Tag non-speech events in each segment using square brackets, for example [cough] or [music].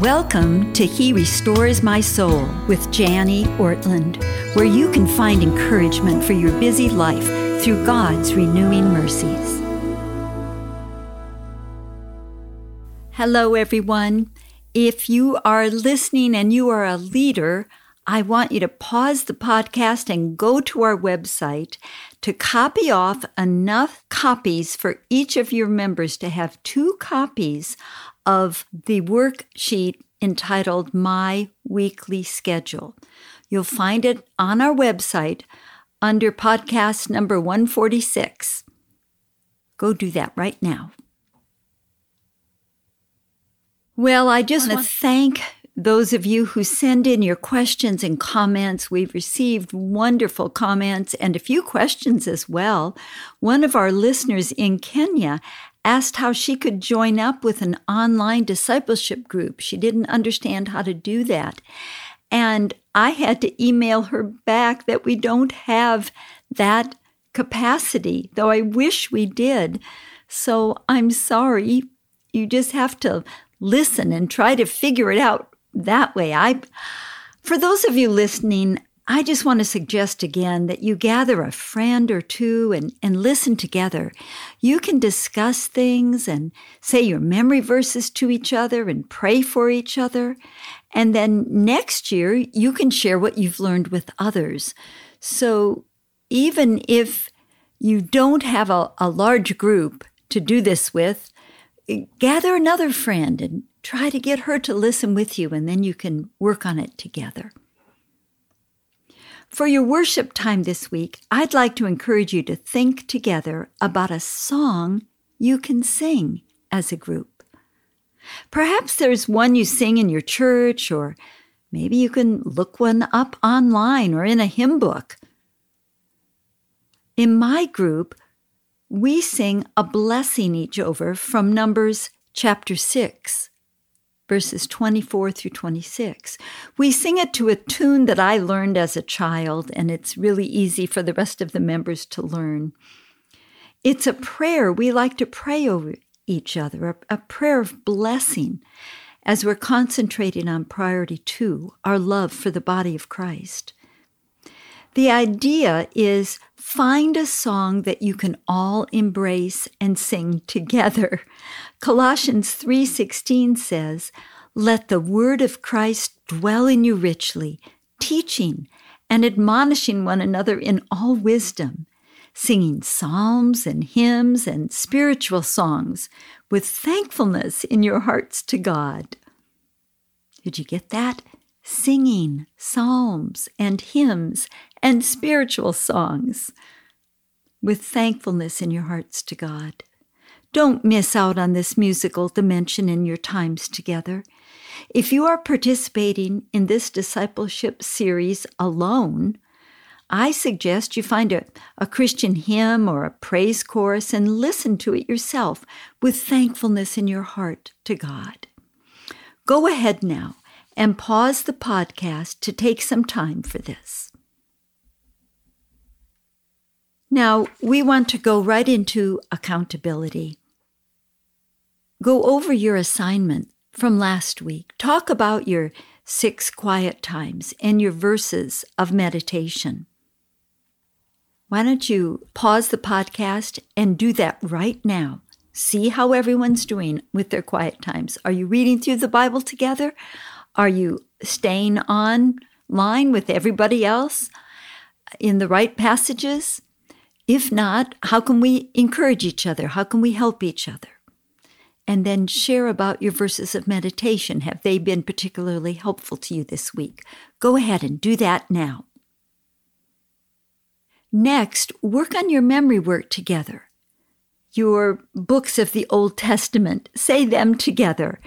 Welcome to He Restores My Soul with Jani Ortlund, where you can find encouragement for your busy life through God's renewing mercies. Hello, everyone. If you are listening and you are a leader, I want you to pause the podcast and go to our website to copy off enough copies for each of your members to have two copies of the worksheet entitled My Weekly Schedule. You'll find it on our website under podcast number 146. Go do that right now. Well, I just want to thank those of you who send in your questions and comments. We've received wonderful comments and a few questions as well. One of our listeners in Kenya asked how she could join up with an online discipleship group. She didn't understand how to do that. And I had to email her back that we don't have that capacity, though I wish we did. So I'm sorry. You just have to listen and try to figure it out that way. I, for those of you listening, I just want to suggest again that you gather a friend or two and, and listen together. You can discuss things and say your memory verses to each other and pray for each other. And then next year, you can share what you've learned with others. So even if you don't have a, a large group to do this with, gather another friend and try to get her to listen with you, and then you can work on it together. For your worship time this week, I'd like to encourage you to think together about a song you can sing as a group. Perhaps there's one you sing in your church, or maybe you can look one up online or in a hymn book. In my group, we sing a blessing each over from Numbers chapter 6 verses 24 through 26. We sing it to a tune that I learned as a child, and it's really easy for the rest of the members to learn. It's a prayer we like to pray over each other, a, a prayer of blessing as we're concentrating on priority two, our love for the body of Christ. The idea is find a song that you can all embrace and sing together. [laughs] Colossians 3:16 says, "Let the word of Christ dwell in you richly, teaching and admonishing one another in all wisdom, singing psalms and hymns and spiritual songs with thankfulness in your hearts to God." Did you get that? Singing psalms and hymns and spiritual songs with thankfulness in your hearts to God. Don't miss out on this musical dimension in your times together. If you are participating in this discipleship series alone, I suggest you find a, a Christian hymn or a praise chorus and listen to it yourself with thankfulness in your heart to God. Go ahead now and pause the podcast to take some time for this. Now, we want to go right into accountability. Go over your assignment from last week. Talk about your six quiet times and your verses of meditation. Why don't you pause the podcast and do that right now? See how everyone's doing with their quiet times. Are you reading through the Bible together? Are you staying on line with everybody else in the right passages? If not, how can we encourage each other? How can we help each other? And then share about your verses of meditation. Have they been particularly helpful to you this week? Go ahead and do that now. Next, work on your memory work together. Your books of the Old Testament, say them together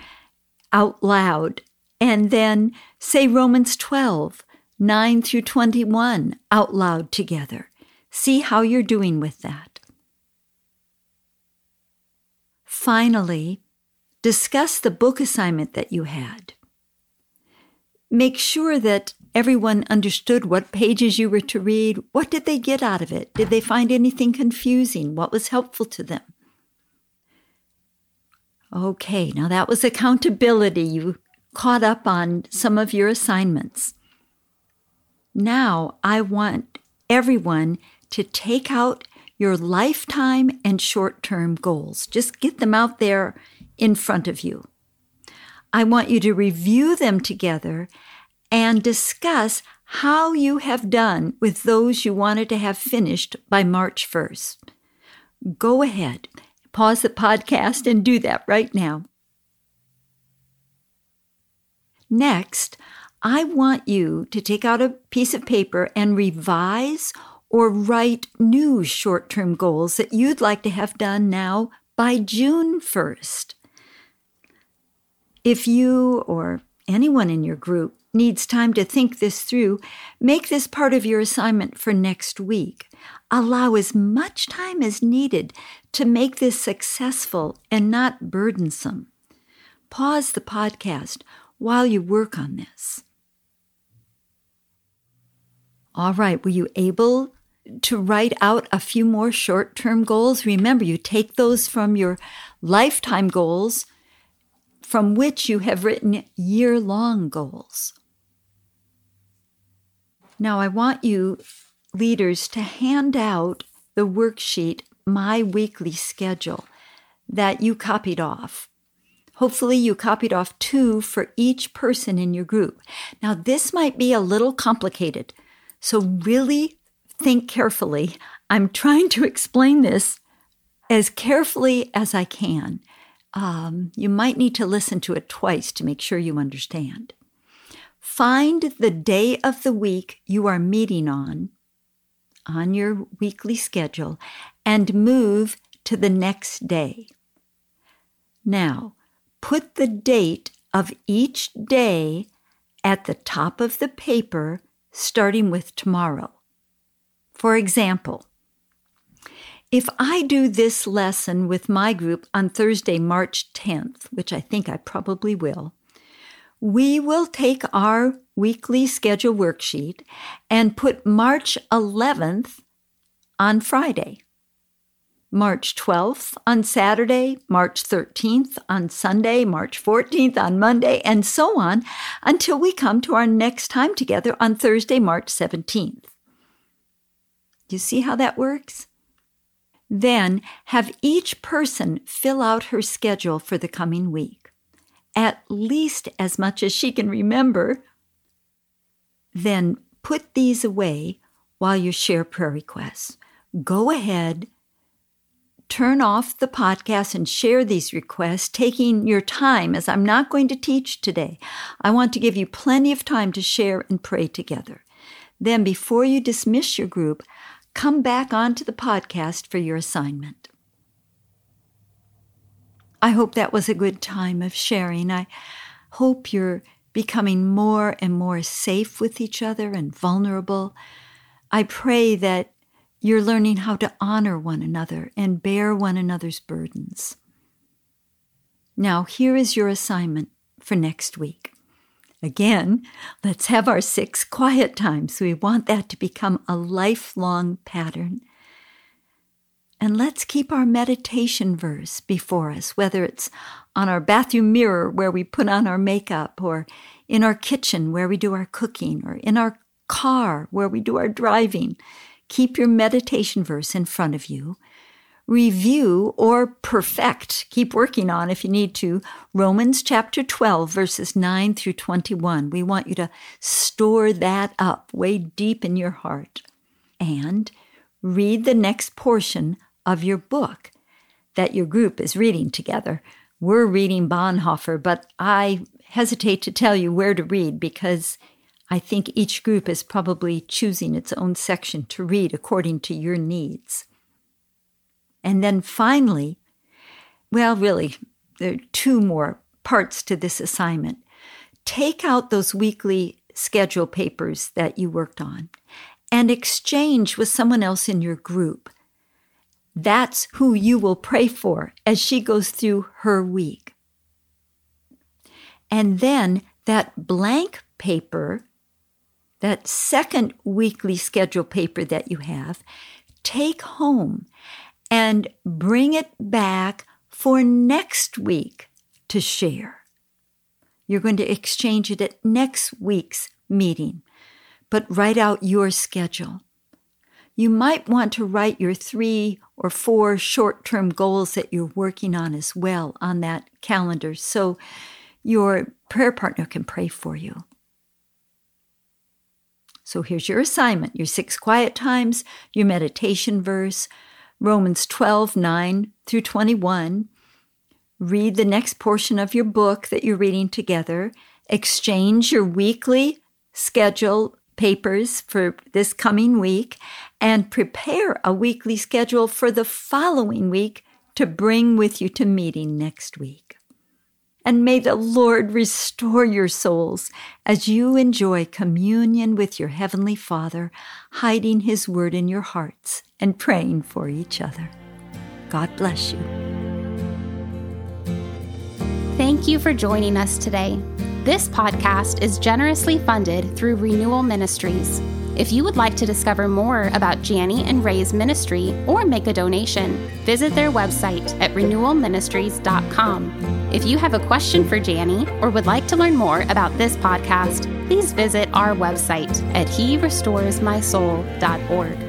out loud. And then say Romans 12, 9 through 21 out loud together. See how you're doing with that. Finally, discuss the book assignment that you had. Make sure that everyone understood what pages you were to read. What did they get out of it? Did they find anything confusing? What was helpful to them? Okay, now that was accountability. You caught up on some of your assignments. Now I want everyone to take out your lifetime and short term goals. Just get them out there in front of you. I want you to review them together and discuss how you have done with those you wanted to have finished by March 1st. Go ahead, pause the podcast and do that right now. Next, I want you to take out a piece of paper and revise or write new short term goals that you'd like to have done now by June 1st. If you or anyone in your group needs time to think this through, make this part of your assignment for next week. Allow as much time as needed to make this successful and not burdensome. Pause the podcast while you work on this. All right, were you able to write out a few more short term goals? Remember, you take those from your lifetime goals from which you have written year long goals. Now, I want you leaders to hand out the worksheet, My Weekly Schedule, that you copied off. Hopefully, you copied off two for each person in your group. Now, this might be a little complicated, so really think carefully. I'm trying to explain this as carefully as I can. Um, you might need to listen to it twice to make sure you understand. Find the day of the week you are meeting on, on your weekly schedule, and move to the next day. Now, put the date of each day at the top of the paper, starting with tomorrow. For example, if I do this lesson with my group on Thursday, March 10th, which I think I probably will, we will take our weekly schedule worksheet and put March 11th on Friday, March 12th on Saturday, March 13th on Sunday, March 14th on Monday, and so on until we come to our next time together on Thursday, March 17th. You see how that works? Then have each person fill out her schedule for the coming week, at least as much as she can remember. Then put these away while you share prayer requests. Go ahead, turn off the podcast and share these requests, taking your time, as I'm not going to teach today. I want to give you plenty of time to share and pray together. Then, before you dismiss your group, come back onto the podcast for your assignment. I hope that was a good time of sharing. I hope you're becoming more and more safe with each other and vulnerable. I pray that you're learning how to honor one another and bear one another's burdens. Now, here is your assignment for next week. Again, let's have our six quiet times. We want that to become a lifelong pattern. And let's keep our meditation verse before us, whether it's on our bathroom mirror where we put on our makeup, or in our kitchen where we do our cooking, or in our car where we do our driving. Keep your meditation verse in front of you review or perfect, keep working on if you need to, Romans chapter 12, verses 9 through 21. We want you to store that up way deep in your heart. And read the next portion of your book that your group is reading together. We're reading Bonhoeffer, but I hesitate to tell you where to read because I think each group is probably choosing its own section to read according to your needs. And then finally, well, really, there are two more parts to this assignment. Take out those weekly schedule papers that you worked on and exchange with someone else in your group. That's who you will pray for as she goes through her week. And then that blank paper, that second weekly schedule paper that you have, take home and bring it back for next week to share. You're going to exchange it at next week's meeting, but write out your schedule. You might want to write your three or four short term goals that you're working on as well on that calendar so your prayer partner can pray for you. So here's your assignment your six quiet times, your meditation verse, Romans 12, 9 through 21. Read the next portion of your book that you're reading together. Exchange your weekly schedule papers for this coming week and prepare a weekly schedule for the following week to bring with you to meeting next week. And may the Lord restore your souls as you enjoy communion with your Heavenly Father, hiding His Word in your hearts and praying for each other. God bless you. Thank you for joining us today. This podcast is generously funded through Renewal Ministries. If you would like to discover more about Jani and Ray's ministry or make a donation, visit their website at renewalministries.com. If you have a question for Jani or would like to learn more about this podcast, please visit our website at herestoresmysoul.org.